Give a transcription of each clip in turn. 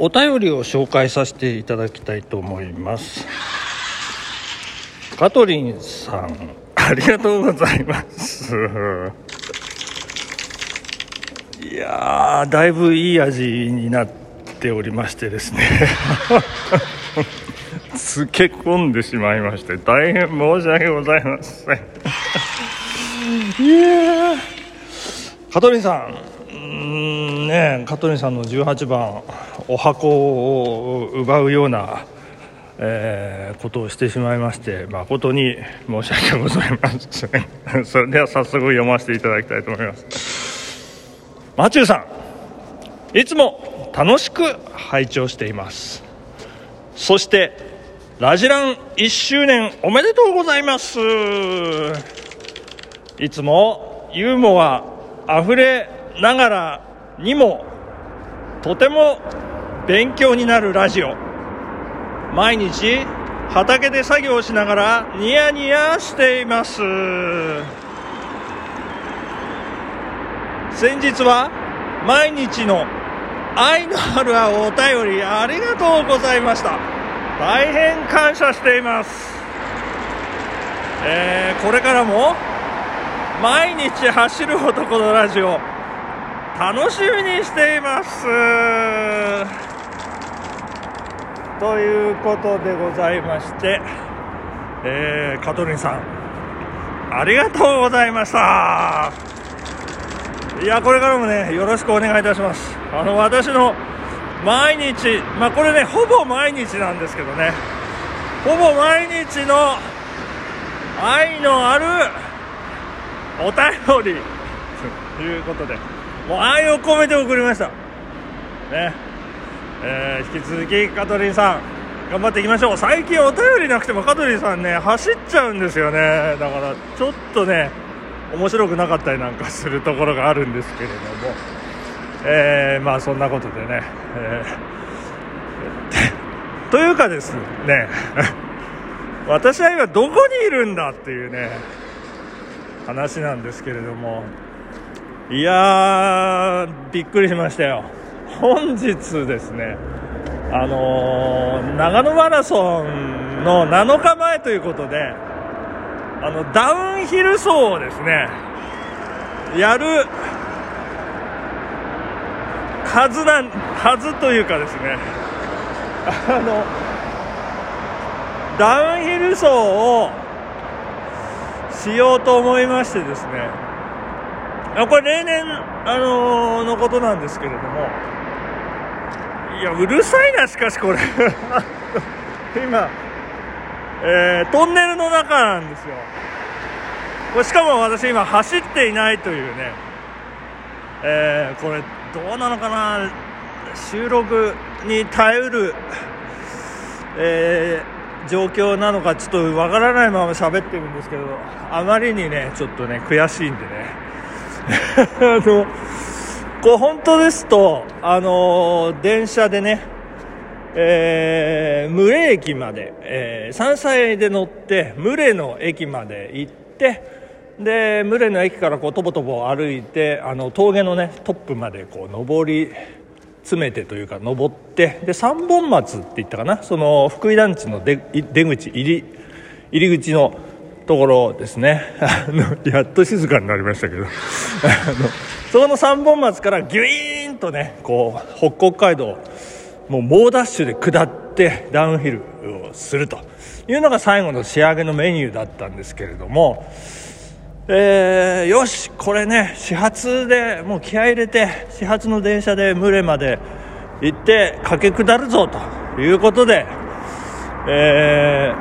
お便りを紹介させていただきたいと思います。カトリンさんありがとうございます。いやーだいぶいい味になっておりましてですね。漬け込んでしまいまして大変申し訳ございません。いやカトリンさんうんねカトリンさんの18番。お箱を奪うような、えー、ことをしてしまいまして誠に申し訳ございません。それでは早速読ませていただきたいと思います。マチューさんいつも楽しく拝聴しています。そしてラジラン1周年おめでとうございます。いつもユーモアあふれながらにもとても勉強になるラジオ。毎日畑で作業しながらニヤニヤしています。先日は毎日の愛のあるお便りありがとうございました。大変感謝しています、えー、これからも毎日走る男のラジオ楽しみにしています。ということでございまして、えー、カトリンさんありがとうございました。いやこれからもねよろしくお願いいたします。あの私の毎日まあこれねほぼ毎日なんですけどね。ほぼ毎日の愛のあるお便りということでもう愛を込めて送りました。ね。えー、引き続き香取さん頑張っていきましょう。最近お便りなくても香取さんね走っちゃうんですよね。だからちょっとね面白くなかったりなんかするところがあるんですけれども、えー、まあそんなことでね、えー、というかですね 私は今どこにいるんだっていうね話なんですけれども。いやーびっくりしましたよ。本日ですね、あのー、長野マラソンの7日前ということで、あの、ダウンヒル走をですね、やるはずなん、はずというかですね、あの、ダウンヒル走をしようと思いましてですね、これ例年、あのー、のことなんですけれども、いやうるさいなしかしこれ。今、えー、トンネルの中なんですよ。これしかも私今走っていないというね、えー、これどうなのかな。収録に耐えうる、えー、状況なのかちょっとわからないまま喋ってるんですけどあまりにねちょっとね悔しいんでね。あのこう本当ですと、あのー、電車でね、えー、牟礼駅まで、えー、山菜で乗って、牟礼の駅まで行って、で、牟礼の駅からこう、とぼとぼ歩いて、あの、峠のね、トップまでこう、登り詰めてというか、登って、で、三本松って言ったかな、その、福井団地の出出口、入り、入り口のところですね。やっと静かになりましたけど、あの、そこの三本松からギュイーンとねこう北国街道もう猛ダッシュで下ってダウンヒルをするというのが最後の仕上げのメニューだったんですけれども、えー、よしこれね始発でもう気合入れて始発の電車で群れまで行って駆け下るぞということで、え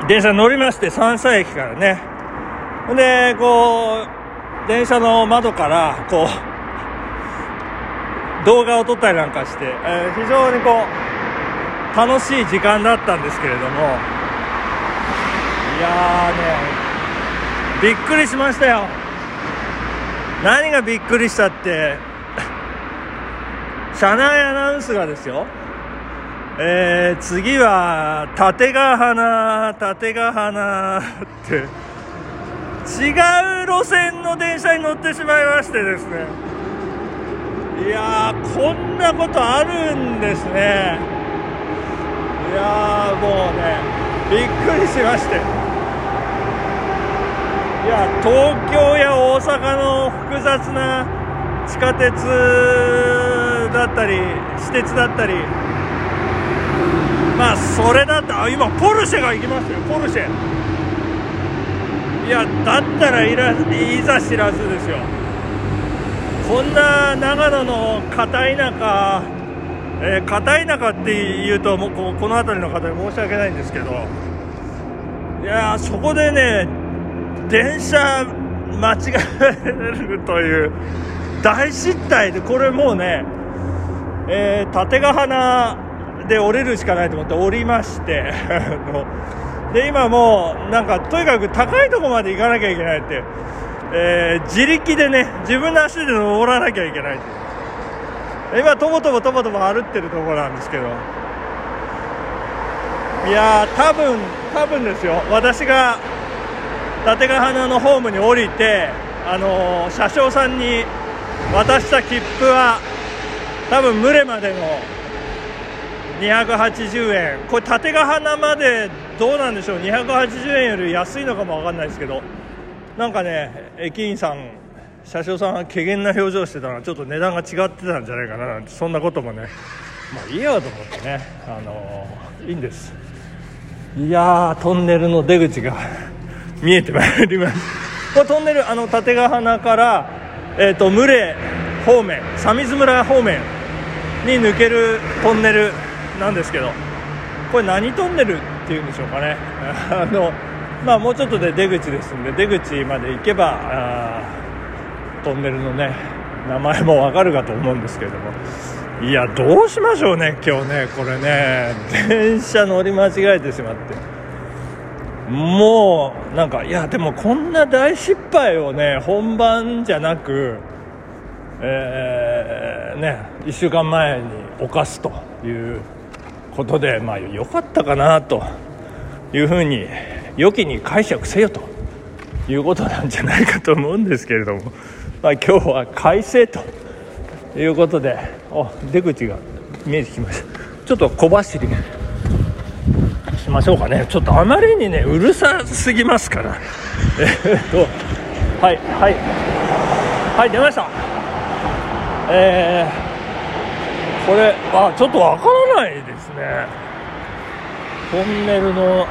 ー、電車乗りまして三叉駅からね。でこう電車の窓からこう動画を撮ったりなんかして、えー、非常にこう楽しい時間だったんですけれども。いやーねびっくりしましたよ。何がびっくりしたって 車内アナウンスがですよ。えー、次は、縦が花、縦が花って。違う路線の電車に乗ってしまいましてですね。いやーこんなことあるんですね。いやーもうねびっくりしまして。いや東京や大阪の複雑な地下鉄だったり私鉄だったり。まあそれだった今ポルシェが行きますよポルシェ。いやだったらいらいざ知らずですよ。こんな長野の片田舎、えー、片田舎っていうともうこの辺りの方に申し訳ないんですけどいやそこでね電車間違えるという大失態でこれもうね、えー、縦ヶ花で降りるしかないと思って降りまして で今もうなんかとにかく高いとこまで行かなきゃいけないって、えー、自力でね自分の足で登らなきゃいけないって今とぼとぼとぼとぼ歩ってるところなんですけど。いや多分多分ですよ。私が立ヶ花のホームに降りてあのー、車掌さんに渡した切符は多分群れまでの280円。これ縦ヶ花までどうなんでしょう。280円より安いのかも分かんないですけど。なんかね駅員さん車掌さんが怪げな表情してたのはちょっと値段が違ってたんじゃないかな。なんてそんなこともね。まあいいやと思ってね。あのー、いいんです。いやトンネルの出口が 見えてまいります。これトンネルあの縦ヶ花からえーと、群れ方面鮫洲村方面に抜けるトンネルなんですけど。これ何トンネルっていうんでしょうかね。あの、まあ、もうちょっとで出口ですんで出口まで行けばトンネルのね名前もわかるかと思うんですけれども。いやどうしましょうね今日ねこれね。電車乗り間違えてしまって。もうなんかいやでもこんな大失敗をね本番じゃなくえー、ね1週間前に犯すということでまあ良かったかなというふうに良きに解釈せよということなんじゃないかと思うんですけれども、まあ、今日は快晴ということでお出口が見えてきました。ちょっと小走りしましょうかね。ちょっとあまりにねうるさすぎますから。えっとはいはい。はい出ました。えー、これあちょっとわからないですね。トンネルの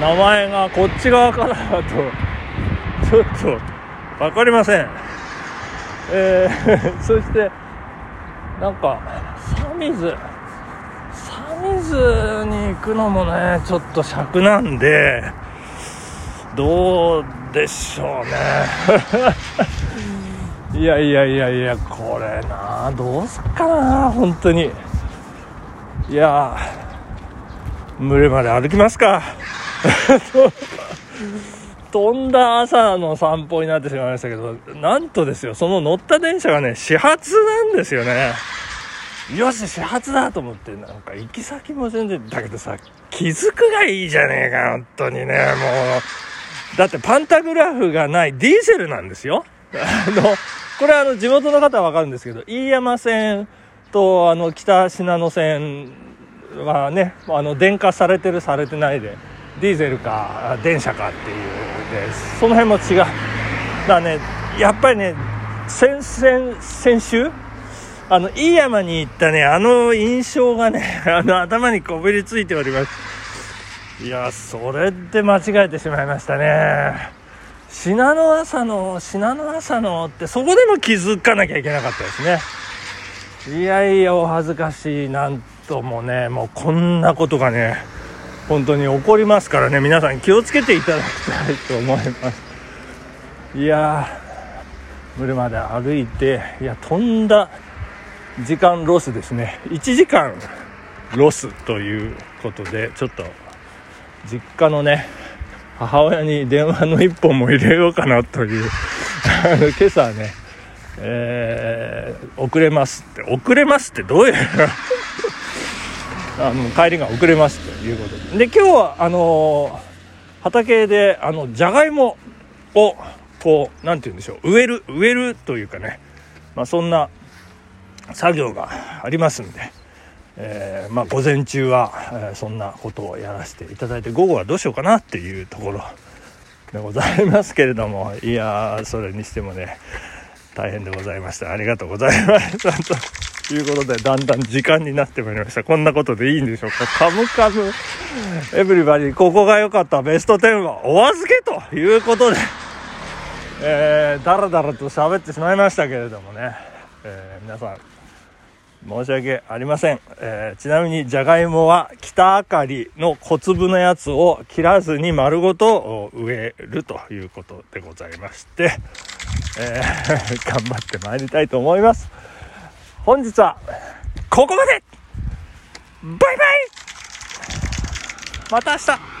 名前がこっち側からだとちょっと分かりません。えー、そしてなんかサミズ。水に行くのもねちょっと尺なんでどうでしょうね。いやいやいやいやこれなどうすっかな本当に。いや群れまで歩きますか。飛んだ朝の散歩になってしまいましたけどなんとですよその乗った電車がね始発なんですよね。よし始発だと思ってなんか行き先も全然だけどさ気づくがいいじゃねえか本当にねもう。だってパンタグラフがないディーゼルなんですよ。あのこれあの地元の方はわかるんですけど飯山線とあの北信濃線はねあの電化されてるされてないでディーゼルか電車かっていうでその辺も違うだからねやっぱりね先々先週あの、いい山に行ったね、あの印象がね、あの頭にこびりついております。いや、それで間違えてしまいましたね。信濃朝の、信濃朝のって、そこでも気づかなきゃいけなかったですね。いやいや、お恥ずかしい、なんともね、もうこんなことがね、本当に起こりますからね、皆さん気をつけていただきたいと思います。いやー、車で歩いて、いや、飛んだ、時間ロスですね1時間ロスということでちょっと実家のね母親に電話の1本も入れようかなという。あ の今朝ねえー、遅れますって。遅れますってどういう？あの帰りが遅れますということで。で今日はあの畑であのじゃがいもをこう何て言うんでしょう。植える植えるというかね、まあ、そんな作業がありますんで、えー、まあ、午前中は、え、そんなことをやらせていただいて午後はどうしようかなっていうところでございますけれどもいやそれにしてもね大変でございました。ありがとうございましたということでだんだん時間になってまいりました。こんなことでいいんでしょうか。カムカム。エブリバディここが良かった。ベスト10はお預けということでえー、だらだらと喋ってしまいましたけれどもね、えー、皆さん申し訳ありません、えー、ちなみにじゃがいもは北あかりの小粒のやつを切らずに丸ごと植えるということでございまして、えー、頑張ってまいりたいと思います。本日はここまでバイバイ。また明日。